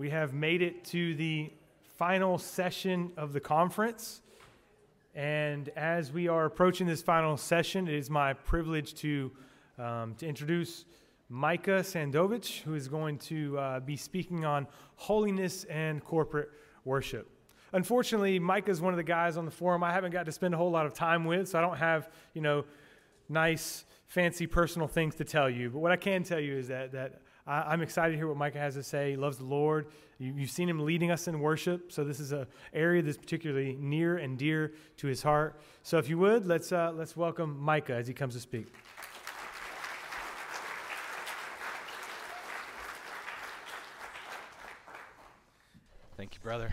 We have made it to the final session of the conference. And as we are approaching this final session, it is my privilege to, um, to introduce Micah Sandowich, who is going to uh, be speaking on holiness and corporate worship. Unfortunately, Micah is one of the guys on the forum I haven't got to spend a whole lot of time with, so I don't have, you know, nice, fancy personal things to tell you. But what I can tell you is that, that I, am excited to hear what Micah has to say. He loves the Lord. You, have seen him leading us in worship, so this is an area that's particularly near and dear to his heart. So if you would, let's, uh, let's welcome Micah as he comes to speak. Thank you, brother.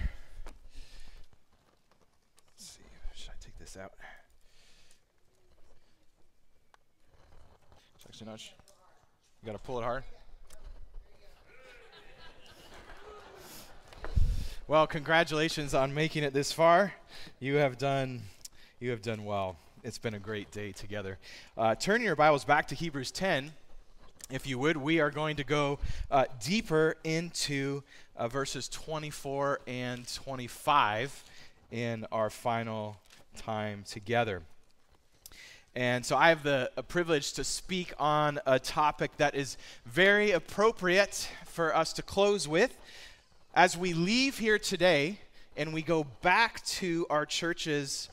Let's see, should I take this out? Check your nudge. You gotta pull it hard. Well, congratulations on making it this far. You have done, you have done well. It's been a great day together. Uh, turn your Bibles back to Hebrews 10 if you would, we are going to go uh, deeper into uh, verses 24 and 25 in our final time together. And so I have the privilege to speak on a topic that is very appropriate for us to close with. As we leave here today and we go back to our churches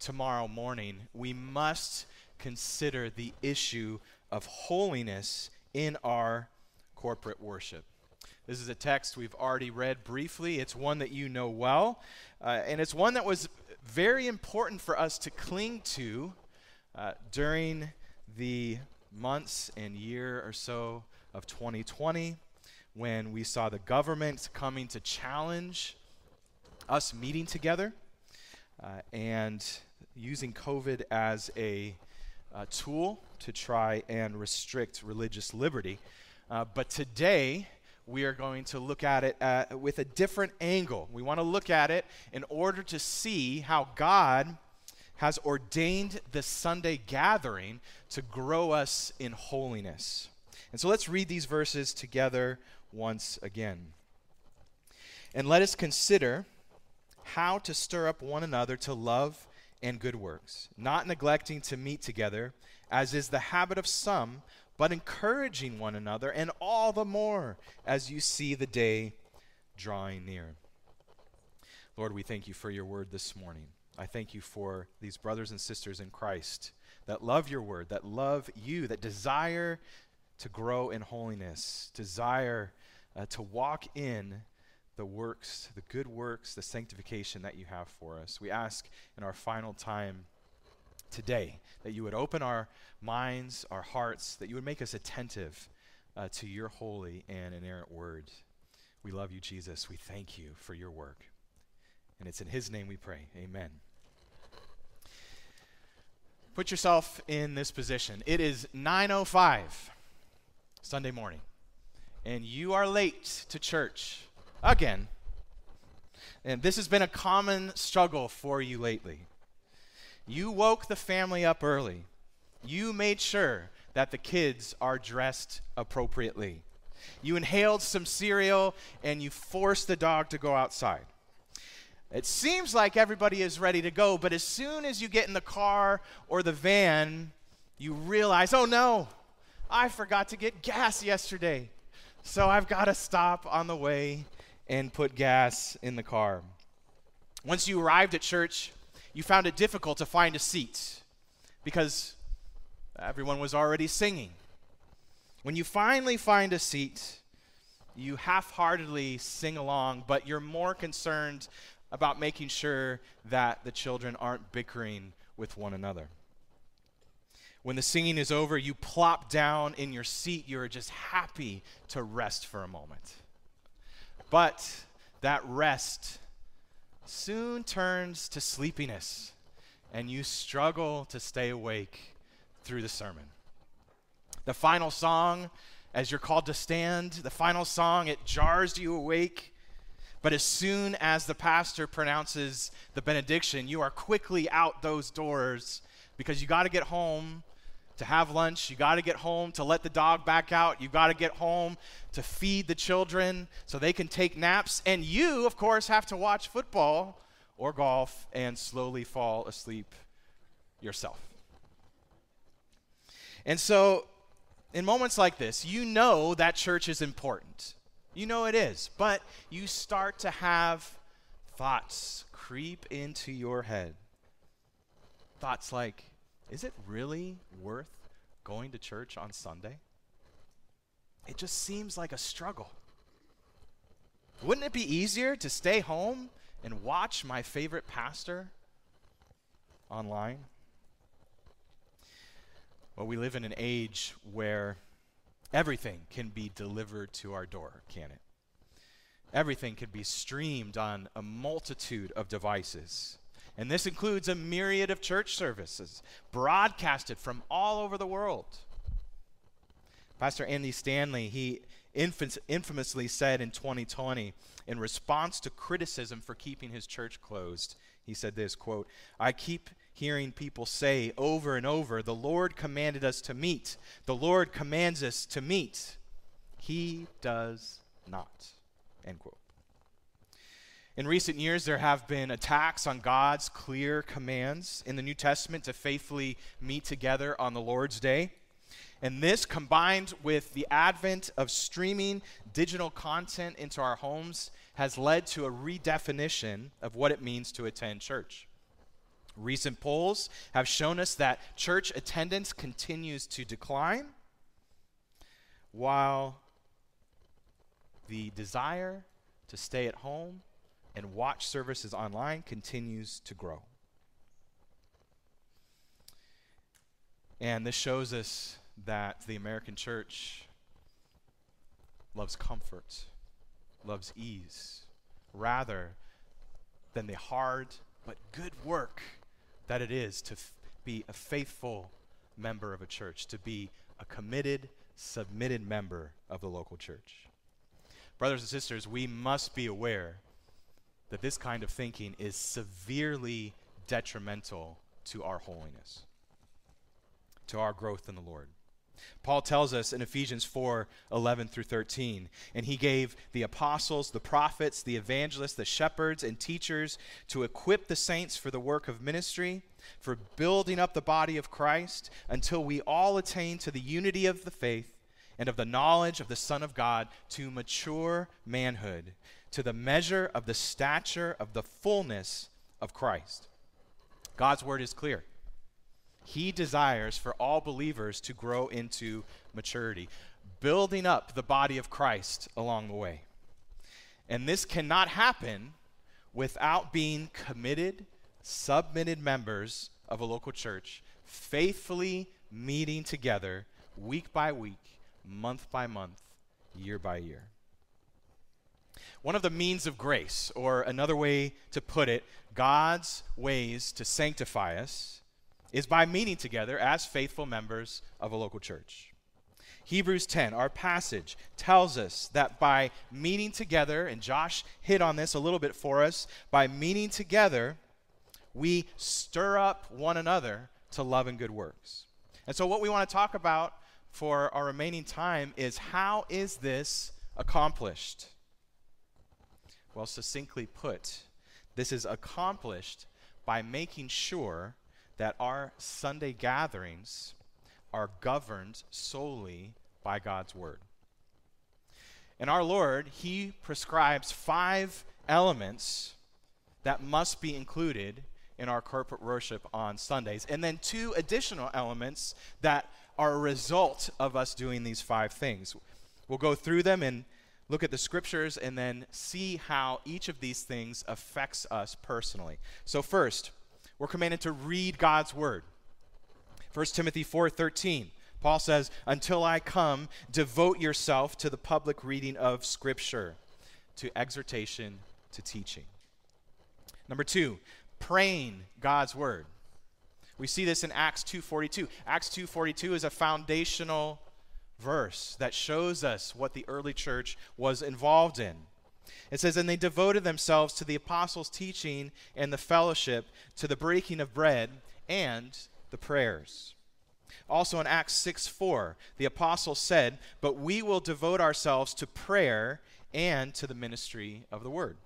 tomorrow morning, we must consider the issue of holiness in our corporate worship. This is a text we've already read briefly. It's one that you know well, uh, and it's one that was very important for us to cling to uh, during the months and year or so of 2020 when we saw the government coming to challenge us meeting together uh, and using COVID as a uh, tool to try and restrict religious liberty. Uh, but today, we are going to look at it uh, with a different angle. We want to look at it in order to see how God has ordained the Sunday gathering to grow us in holiness. And so let's read these verses together once again. And let us consider how to stir up one another to love and good works, not neglecting to meet together, as is the habit of some, but encouraging one another, and all the more as you see the day drawing near. Lord, we thank you for your word this morning. I thank you for these brothers and sisters in Christ that love your word, that love you, that desire to grow in holiness, desire uh, to walk in the works, the good works, the sanctification that you have for us. We ask in our final time today that you would open our minds, our hearts, that you would make us attentive uh, to your holy and inerrant word. We love you, Jesus. We thank you for your work. And it's in his name we pray. Amen. Put yourself in this position. It is 9:05 Sunday morning and you are late to church again. And this has been a common struggle for you lately. You woke the family up early. You made sure that the kids are dressed appropriately. You inhaled some cereal and you forced the dog to go outside. It seems like everybody is ready to go, but as soon as you get in the car or the van, you realize, oh no, I forgot to get gas yesterday. So I've got to stop on the way and put gas in the car. Once you arrived at church, you found it difficult to find a seat because everyone was already singing. When you finally find a seat, you half heartedly sing along, but you're more concerned about making sure that the children aren't bickering with one another. When the singing is over, you plop down in your seat. You're just happy to rest for a moment. But that rest soon turns to sleepiness, and you struggle to stay awake through the sermon. The final song, as you're called to stand, the final song, it jars you awake. But as soon as the pastor pronounces the benediction, you are quickly out those doors because you got to get home to have lunch. You got to get home to let the dog back out. You got to get home to feed the children so they can take naps. And you, of course, have to watch football or golf and slowly fall asleep yourself. And so, in moments like this, you know that church is important. You know it is. But you start to have thoughts creep into your head. Thoughts like, is it really worth going to church on Sunday? It just seems like a struggle. Wouldn't it be easier to stay home and watch my favorite pastor online? Well, we live in an age where everything can be delivered to our door, can it? Everything can be streamed on a multitude of devices. And this includes a myriad of church services broadcasted from all over the world. Pastor Andy Stanley, he infamously said in 2020, in response to criticism for keeping his church closed, he said this quote, I keep hearing people say over and over, the Lord commanded us to meet. The Lord commands us to meet. He does not. End quote. In recent years, there have been attacks on God's clear commands in the New Testament to faithfully meet together on the Lord's Day. And this, combined with the advent of streaming digital content into our homes, has led to a redefinition of what it means to attend church. Recent polls have shown us that church attendance continues to decline, while the desire to stay at home and watch services online continues to grow. And this shows us that the American church loves comfort, loves ease, rather than the hard but good work that it is to f- be a faithful member of a church, to be a committed, submitted member of the local church. Brothers and sisters, we must be aware that this kind of thinking is severely detrimental to our holiness, to our growth in the Lord. Paul tells us in Ephesians 4 11 through 13, and he gave the apostles, the prophets, the evangelists, the shepherds, and teachers to equip the saints for the work of ministry, for building up the body of Christ, until we all attain to the unity of the faith and of the knowledge of the Son of God, to mature manhood to the measure of the stature of the fullness of Christ. God's word is clear. He desires for all believers to grow into maturity, building up the body of Christ along the way. And this cannot happen without being committed, submitted members of a local church, faithfully meeting together week by week, month by month, year by year. One of the means of grace, or another way to put it, God's ways to sanctify us, is by meeting together as faithful members of a local church. Hebrews 10, our passage, tells us that by meeting together, and Josh hit on this a little bit for us, by meeting together, we stir up one another to love and good works. And so, what we want to talk about for our remaining time is how is this accomplished? Well, succinctly put, this is accomplished by making sure that our Sunday gatherings are governed solely by God's Word. And our Lord, He prescribes five elements that must be included in our corporate worship on Sundays, and then two additional elements that are a result of us doing these five things. We'll go through them and look at the scriptures and then see how each of these things affects us personally. So first, we're commanded to read God's word. 1 Timothy 4:13. Paul says, "Until I come, devote yourself to the public reading of scripture, to exhortation, to teaching." Number 2, praying God's word. We see this in Acts 2:42. Acts 2:42 is a foundational verse that shows us what the early church was involved in. It says, And they devoted themselves to the apostles' teaching and the fellowship, to the breaking of bread and the prayers. Also in Acts 6 4, the apostle said, But we will devote ourselves to prayer and to the ministry of the word.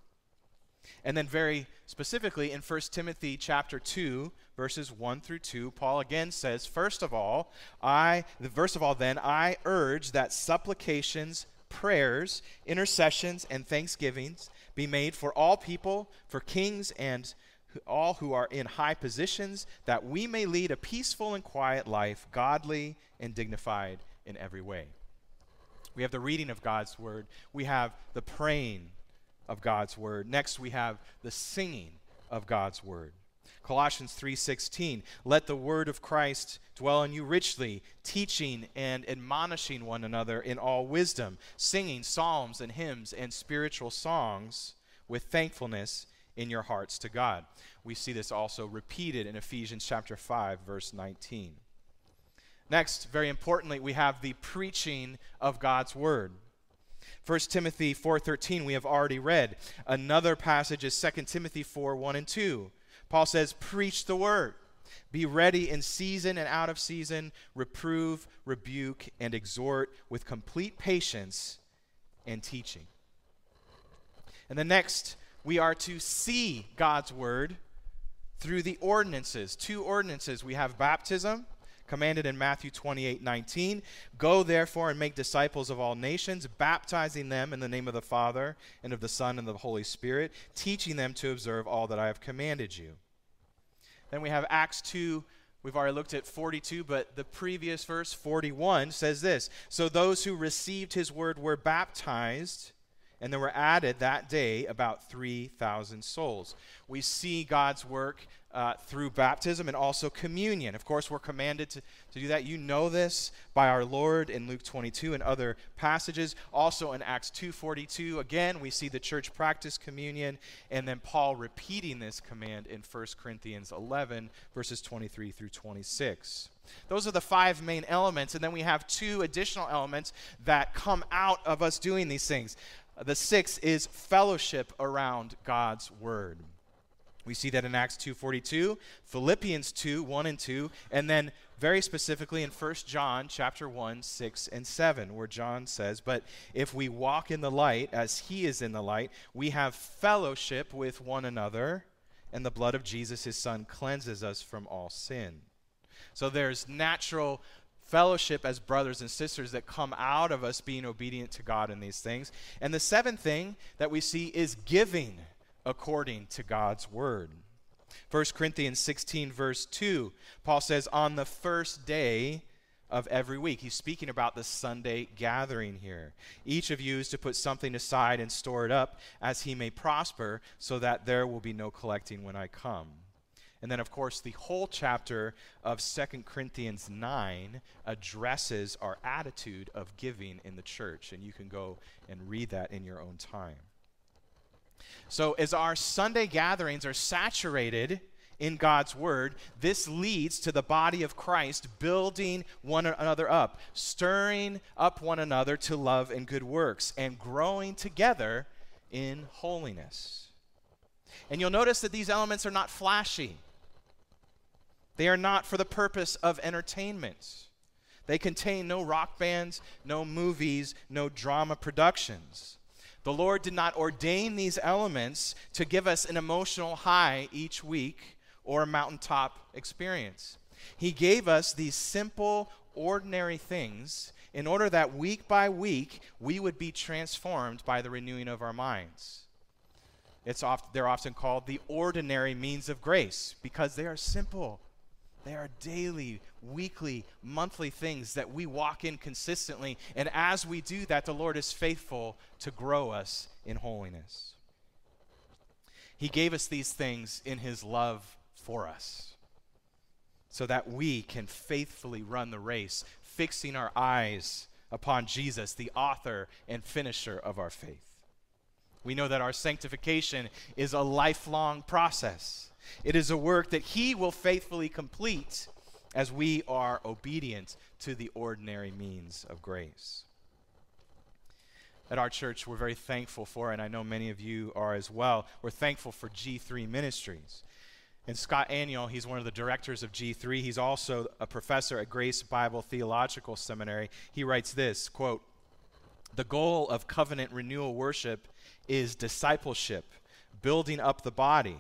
And then very specifically in 1 Timothy chapter 2 verses 1 through 2 Paul again says first of all I the verse of all then I urge that supplications prayers intercessions and thanksgivings be made for all people for kings and all who are in high positions that we may lead a peaceful and quiet life godly and dignified in every way. We have the reading of God's word. We have the praying of God's word. Next we have the singing of God's word. Colossians 3:16 Let the word of Christ dwell in you richly, teaching and admonishing one another in all wisdom, singing psalms and hymns and spiritual songs with thankfulness in your hearts to God. We see this also repeated in Ephesians chapter 5 verse 19. Next, very importantly, we have the preaching of God's word. 1 Timothy 4:13 we have already read. Another passage is 2 Timothy 4, 1 and 2. Paul says, Preach the word. Be ready in season and out of season, reprove, rebuke, and exhort with complete patience and teaching. And the next, we are to see God's word through the ordinances. Two ordinances. We have baptism commanded in Matthew 28 19. Go therefore and make disciples of all nations, baptizing them in the name of the Father, and of the Son, and the Holy Spirit, teaching them to observe all that I have commanded you. Then we have Acts 2. We've already looked at 42, but the previous verse, 41, says this So those who received his word were baptized, and there were added that day about 3,000 souls. We see God's work uh, through baptism and also communion. Of course, we're commanded to, to do that. You know this by our Lord in Luke 22 and other passages. Also in Acts 2.42, again, we see the church practice communion, and then Paul repeating this command in 1 Corinthians 11, verses 23 through 26. Those are the five main elements, and then we have two additional elements that come out of us doing these things. The sixth is fellowship around God's word. We see that in Acts 2:42, Philippians 2, 1 and 2, and then very specifically in 1 John chapter 1, 6 and 7, where John says, But if we walk in the light as he is in the light, we have fellowship with one another, and the blood of Jesus, his son, cleanses us from all sin. So there's natural fellowship as brothers and sisters that come out of us being obedient to God in these things. And the seventh thing that we see is giving according to God's word. 1 Corinthians 16, verse 2, Paul says, On the first day of every week. He's speaking about the Sunday gathering here. Each of you is to put something aside and store it up as he may prosper, so that there will be no collecting when I come. And then, of course, the whole chapter of 2 Corinthians 9 addresses our attitude of giving in the church. And you can go and read that in your own time. So, as our Sunday gatherings are saturated in God's Word, this leads to the body of Christ building one another up, stirring up one another to love and good works, and growing together in holiness. And you'll notice that these elements are not flashy, they are not for the purpose of entertainment. They contain no rock bands, no movies, no drama productions. The Lord did not ordain these elements to give us an emotional high each week or a mountaintop experience. He gave us these simple, ordinary things in order that week by week we would be transformed by the renewing of our minds. It's oft, they're often called the ordinary means of grace because they are simple. They are daily, weekly, monthly things that we walk in consistently. And as we do that, the Lord is faithful to grow us in holiness. He gave us these things in His love for us so that we can faithfully run the race, fixing our eyes upon Jesus, the author and finisher of our faith. We know that our sanctification is a lifelong process. It is a work that He will faithfully complete as we are obedient to the ordinary means of grace. At our church, we're very thankful for, and I know many of you are as well, we're thankful for G3 Ministries. And Scott Aniol, he's one of the directors of G3. He's also a professor at Grace Bible Theological Seminary. He writes this quote, The goal of covenant renewal worship is discipleship, building up the body.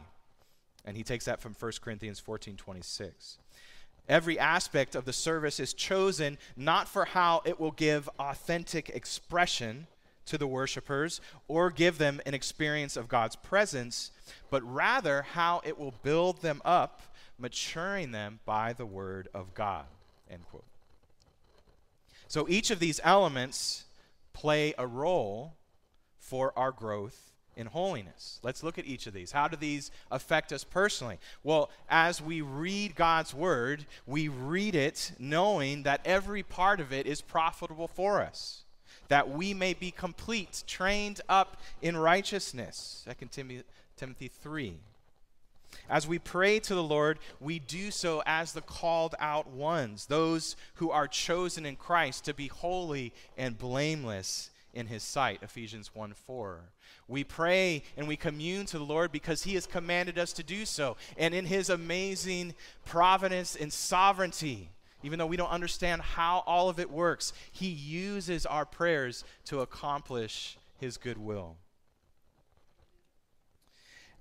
And he takes that from 1 Corinthians 14 26. Every aspect of the service is chosen not for how it will give authentic expression to the worshipers or give them an experience of God's presence, but rather how it will build them up, maturing them by the word of God. End quote. So each of these elements play a role for our growth in holiness. Let's look at each of these. How do these affect us personally? Well, as we read God's word, we read it knowing that every part of it is profitable for us, that we may be complete, trained up in righteousness. 2 Timothy, Timothy 3. As we pray to the Lord, we do so as the called out ones, those who are chosen in Christ to be holy and blameless in his sight. Ephesians 1 4. We pray and we commune to the Lord because He has commanded us to do so. And in His amazing providence and sovereignty, even though we don't understand how all of it works, He uses our prayers to accomplish His good will.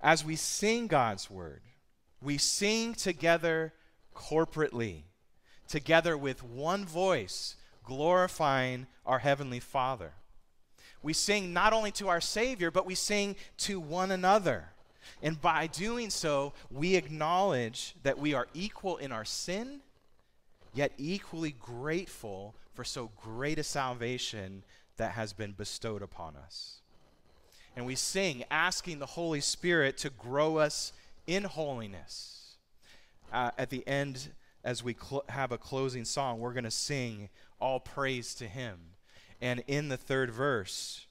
As we sing God's word, we sing together corporately, together with one voice, glorifying our Heavenly Father we sing not only to our Savior, but we sing to one another. And by doing so, we acknowledge that we are equal in our sin, yet equally grateful for so great a salvation that has been bestowed upon us. And we sing, asking the Holy Spirit to grow us in holiness. Uh, at the end, as we cl- have a closing song, we're going to sing all praise to Him. And in the third verse,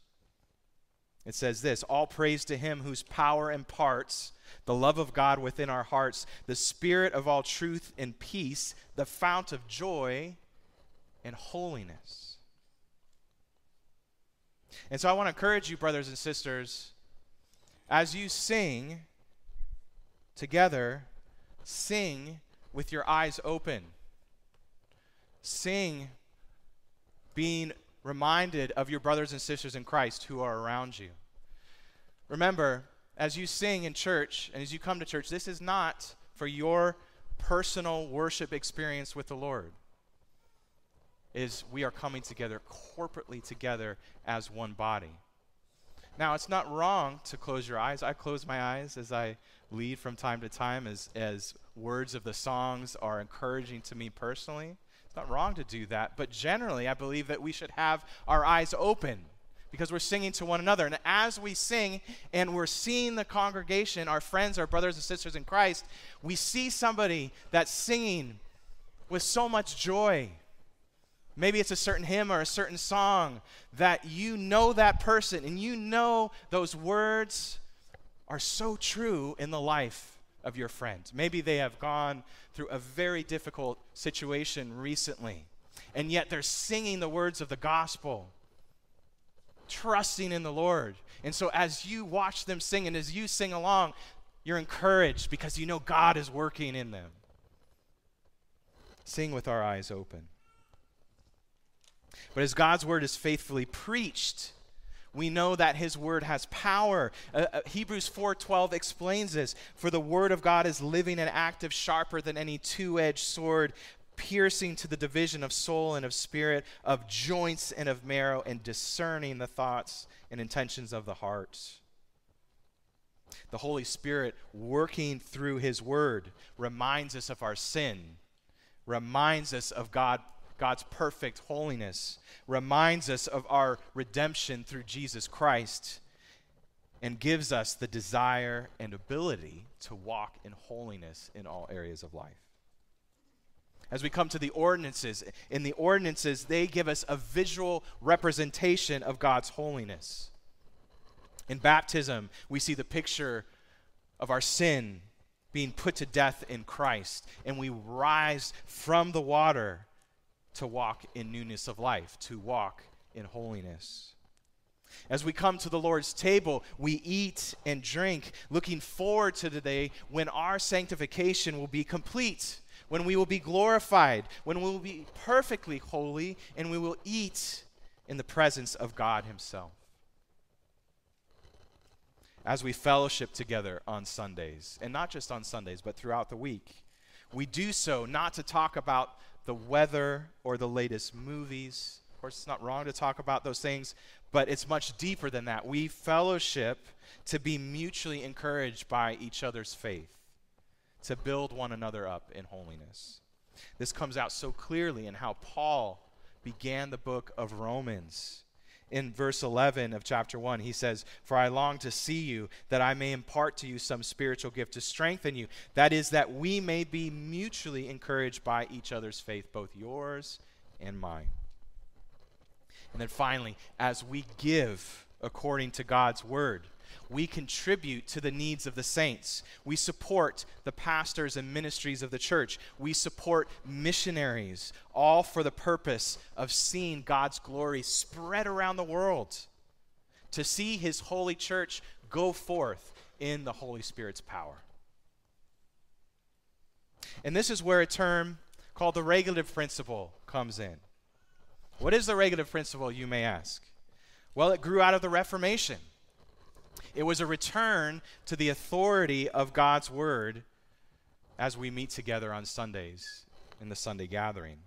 it says this All praise to him whose power imparts the love of God within our hearts, the spirit of all truth and peace, the fount of joy and holiness. And so I want to encourage you, brothers and sisters, as you sing together, sing with your eyes open. Sing being reminded of your brothers and sisters in Christ who are around you. Remember, as you sing in church and as you come to church, this is not for your personal worship experience with the Lord. Is we are coming together corporately together as one body. Now, it's not wrong to close your eyes. I close my eyes as I lead from time to time as, as words of the songs are encouraging to me personally. It's not wrong to do that, but generally, I believe that we should have our eyes open because we're singing to one another. And as we sing and we're seeing the congregation, our friends, our brothers and sisters in Christ, we see somebody that's singing with so much joy. Maybe it's a certain hymn or a certain song that you know that person and you know those words are so true in the life of your friend. Maybe they have gone through a very difficult situation recently, and yet they're singing the words of the gospel, trusting in the Lord. And so, as you watch them sing and as you sing along, you're encouraged because you know God is working in them. Sing with our eyes open. But as God's word is faithfully preached, we know that his word has power. Uh, uh, Hebrews 4:12 explains this, for the word of God is living and active, sharper than any two-edged sword, piercing to the division of soul and of spirit, of joints and of marrow, and discerning the thoughts and intentions of the heart. The Holy Spirit working through his word reminds us of our sin, reminds us of God God's perfect holiness, reminds us of our redemption through Jesus Christ, and gives us the desire and ability to walk in holiness in all areas of life. As we come to the ordinances, in the ordinances, they give us a visual representation of God's holiness. In baptism, we see the picture of our sin being put to death in Christ, and we rise from the water to walk in newness of life, to walk in holiness. As we come to the Lord's table, we eat and drink, looking forward to the day when our sanctification will be complete, when we will be glorified, when we will be perfectly holy, and we will eat in the presence of God Himself. As we fellowship together on Sundays, and not just on Sundays, but throughout the week, we do so not to talk about the weather or the latest movies. Of course, it's not wrong to talk about those things, but it's much deeper than that. We fellowship to be mutually encouraged by each other's faith, to build one another up in holiness. This comes out so clearly in how Paul began the book of Romans. In verse 11 of chapter 1, he says, For I long to see you, that I may impart to you some spiritual gift to strengthen you. That is, that we may be mutually encouraged by each other's faith, both yours and mine. And then finally, as we give according to God's word, we contribute to the needs of the saints. We support the pastors and ministries of the church. We support missionaries, all for the purpose of seeing God's glory spread around the world, to see his holy church go forth in the Holy Spirit's power. And this is where a term called the regulative principle comes in. What is the regulative principle, you may ask? Well, it grew out of the Reformation. It was a return to the authority of God's Word as we meet together on Sundays in the Sunday gathering.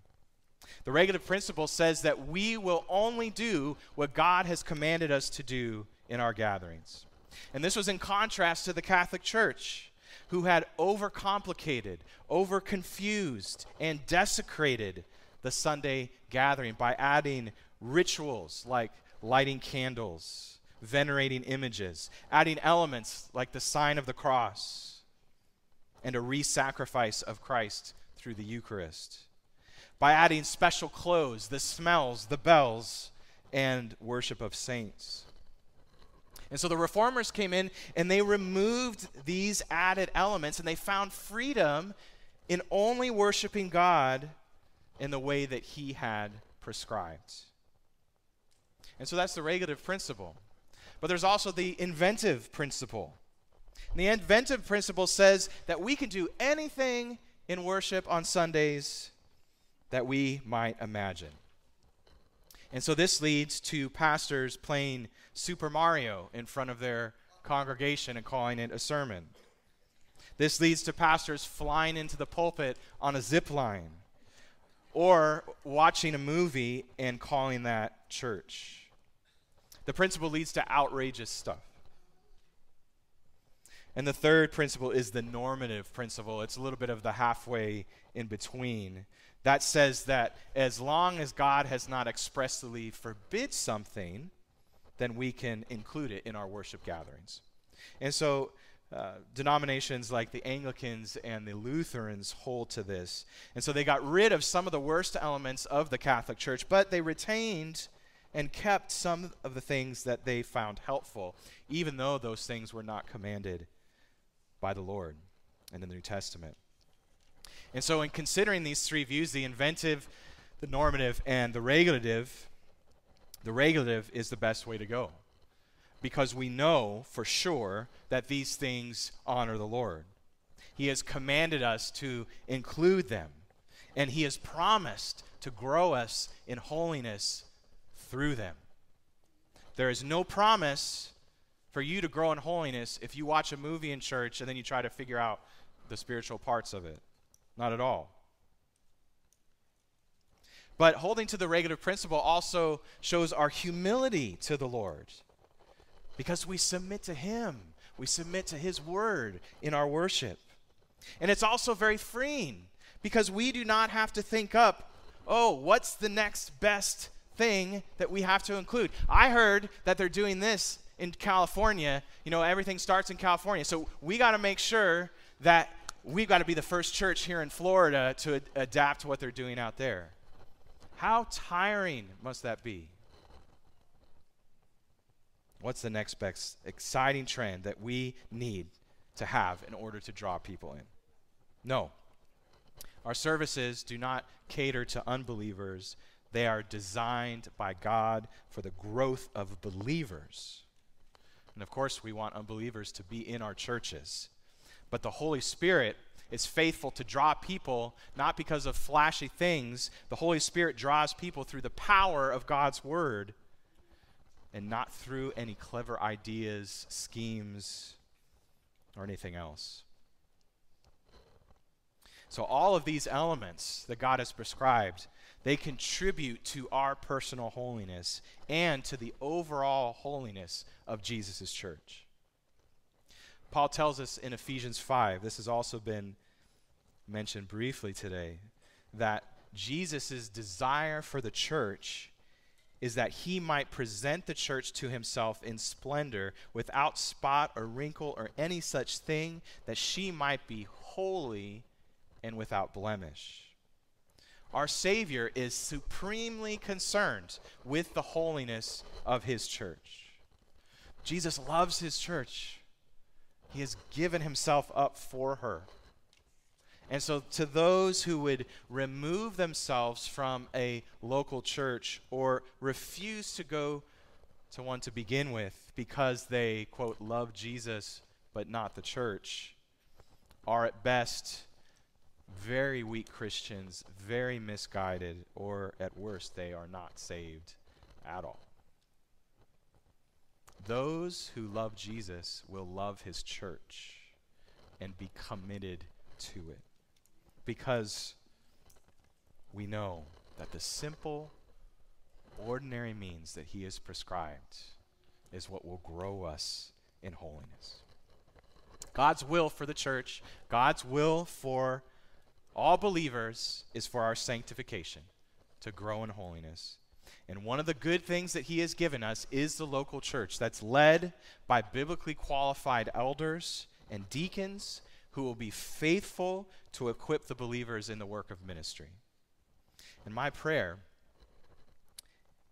The regulative principle says that we will only do what God has commanded us to do in our gatherings. And this was in contrast to the Catholic Church, who had overcomplicated, overconfused, and desecrated the Sunday gathering by adding rituals like lighting candles, venerating images, adding elements like the sign of the cross, and a re sacrifice of Christ through the Eucharist, by adding special clothes, the smells, the bells, and worship of saints. And so the reformers came in and they removed these added elements and they found freedom in only worshiping God in the way that he had prescribed. And so that's the regulative principle. But there's also the inventive principle. And the inventive principle says that we can do anything in worship on Sundays that we might imagine. And so this leads to pastors playing Super Mario in front of their congregation and calling it a sermon. This leads to pastors flying into the pulpit on a zip line or watching a movie and calling that church. The principle leads to outrageous stuff. And the third principle is the normative principle. It's a little bit of the halfway in between. That says that as long as God has not expressly forbid something, then we can include it in our worship gatherings. And so uh, denominations like the Anglicans and the Lutherans hold to this. And so they got rid of some of the worst elements of the Catholic Church, but they retained and kept some of the things that they found helpful, even though those things were not commanded by the Lord and in the New Testament. And so, in considering these three views the inventive, the normative, and the regulative the regulative is the best way to go because we know for sure that these things honor the Lord. He has commanded us to include them, and He has promised to grow us in holiness through them. There is no promise for you to grow in holiness if you watch a movie in church and then you try to figure out the spiritual parts of it. Not at all. But holding to the regulative principle also shows our humility to the Lord because we submit to Him. We submit to His word in our worship. And it's also very freeing because we do not have to think up, oh, what's the next best thing that we have to include? I heard that they're doing this in California. You know, everything starts in California. So we got to make sure that we've got to be the first church here in Florida to ad- adapt to what they're doing out there. How tiring must that be? What's the next best exciting trend that we need to have in order to draw people in? No. Our services do not cater to unbelievers, They are designed by God for the growth of believers. And of course, we want unbelievers to be in our churches. But the Holy Spirit is faithful to draw people not because of flashy things. The Holy Spirit draws people through the power of God's Word and not through any clever ideas, schemes, or anything else. So, all of these elements that God has prescribed, they contribute to our personal holiness and to the overall holiness of Jesus' church. Paul tells us in Ephesians 5, this has also been mentioned briefly today, that Jesus' desire for the church is that he might present the church to himself in splendor, without spot or wrinkle or any such thing, that she might be holy and without blemish. Our Savior is supremely concerned with the holiness of his church. Jesus loves his church. He has given himself up for her. And so, to those who would remove themselves from a local church or refuse to go to one to begin with because they, quote, love Jesus but not the church, are at best very weak Christians, very misguided, or at worst, they are not saved at all. Those who love Jesus will love his church and be committed to it because we know that the simple, ordinary means that he has prescribed is what will grow us in holiness. God's will for the church, God's will for all believers is for our sanctification, to grow in holiness. And one of the good things that he has given us is the local church that's led by biblically qualified elders and deacons who will be faithful to equip the believers in the work of ministry. And my prayer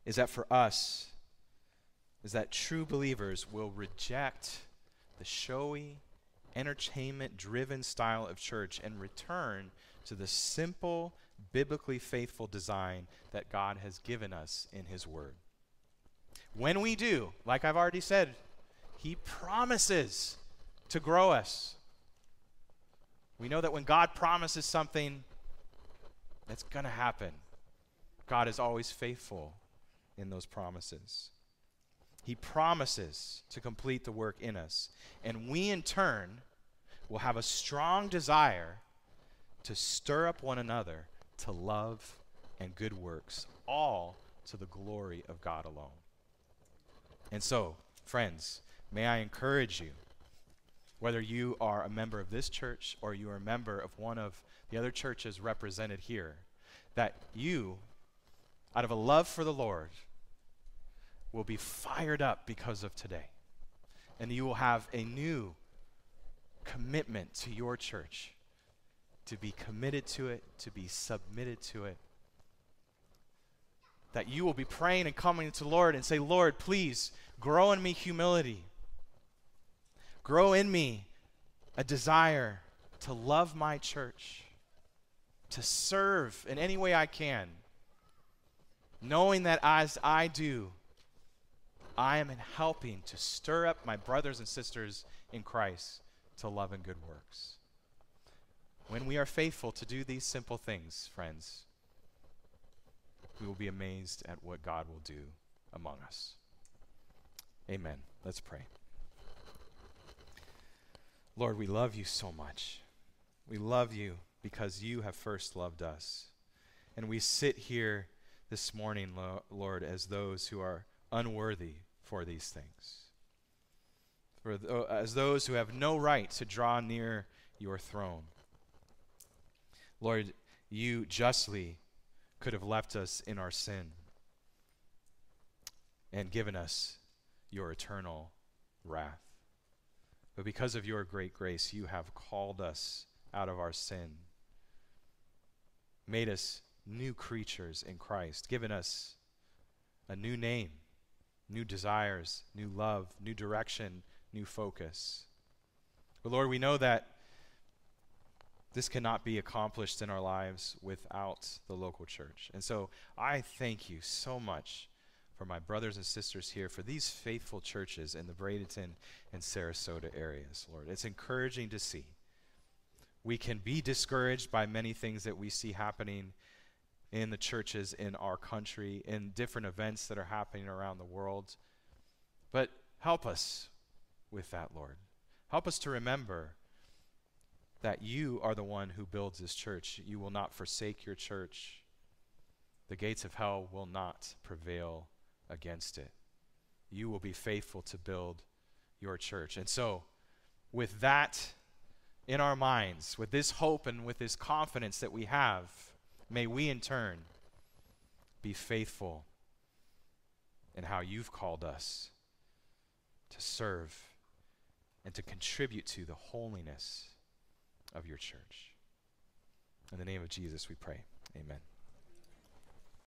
is that for us, is that true believers will reject the showy, entertainment driven style of church and return to the simple, biblically faithful design that God has given us in His Word. When we do, like I've already said, He promises to grow us. We know that when God promises something, that's going to happen. God is always faithful in those promises. He promises to complete the work in us. And we, in turn, will have a strong desire to stir up one another to love and good works, all to the glory of God alone. And so, friends, may I encourage you, whether you are a member of this church or you are a member of one of the other churches represented here, that you, out of a love for the Lord, will be fired up because of today. And you will have a new commitment to your church to be committed to it, to be submitted to it. That you will be praying and coming to the Lord and say, Lord, please grow in me humility. Grow in me a desire to love my church, to serve in any way I can, knowing that as I do, I am in helping to stir up my brothers and sisters in Christ to love and good works. When we are faithful to do these simple things, friends, we will be amazed at what God will do among us. Amen. Let's pray. Lord, we love you so much. We love you because you have first loved us. And we sit here this morning, Lord, as those who are unworthy for these things. For th- as those who have no right to draw near your throne. Lord, you justly could have left us in our sin and given us your eternal wrath. But because of your great grace, you have called us out of our sin, made us new creatures in Christ, given us a new name, new desires, new love, new direction, new focus. But Lord, we know that This cannot be accomplished in our lives without the local church. And so I thank you so much for my brothers and sisters here, for these faithful churches in the Bradenton and Sarasota areas, Lord. It's encouraging to see. We can be discouraged by many things that we see happening in the churches in our country, in different events that are happening around the world. But help us with that, Lord. Help us to remember that you are the one who builds this church. You will not forsake your church. The gates of hell will not prevail against it. You will be faithful to build your church. And so, with that in our minds, with this hope and with this confidence that we have, may we in turn be faithful in how you've called us to serve and to contribute to the holiness of your church. In the name of Jesus, we pray. Amen.